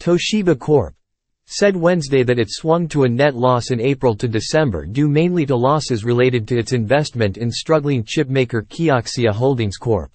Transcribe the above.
Toshiba Corp. said Wednesday that it swung to a net loss in April to December due mainly to losses related to its investment in struggling chipmaker Kioxia Holdings Corp.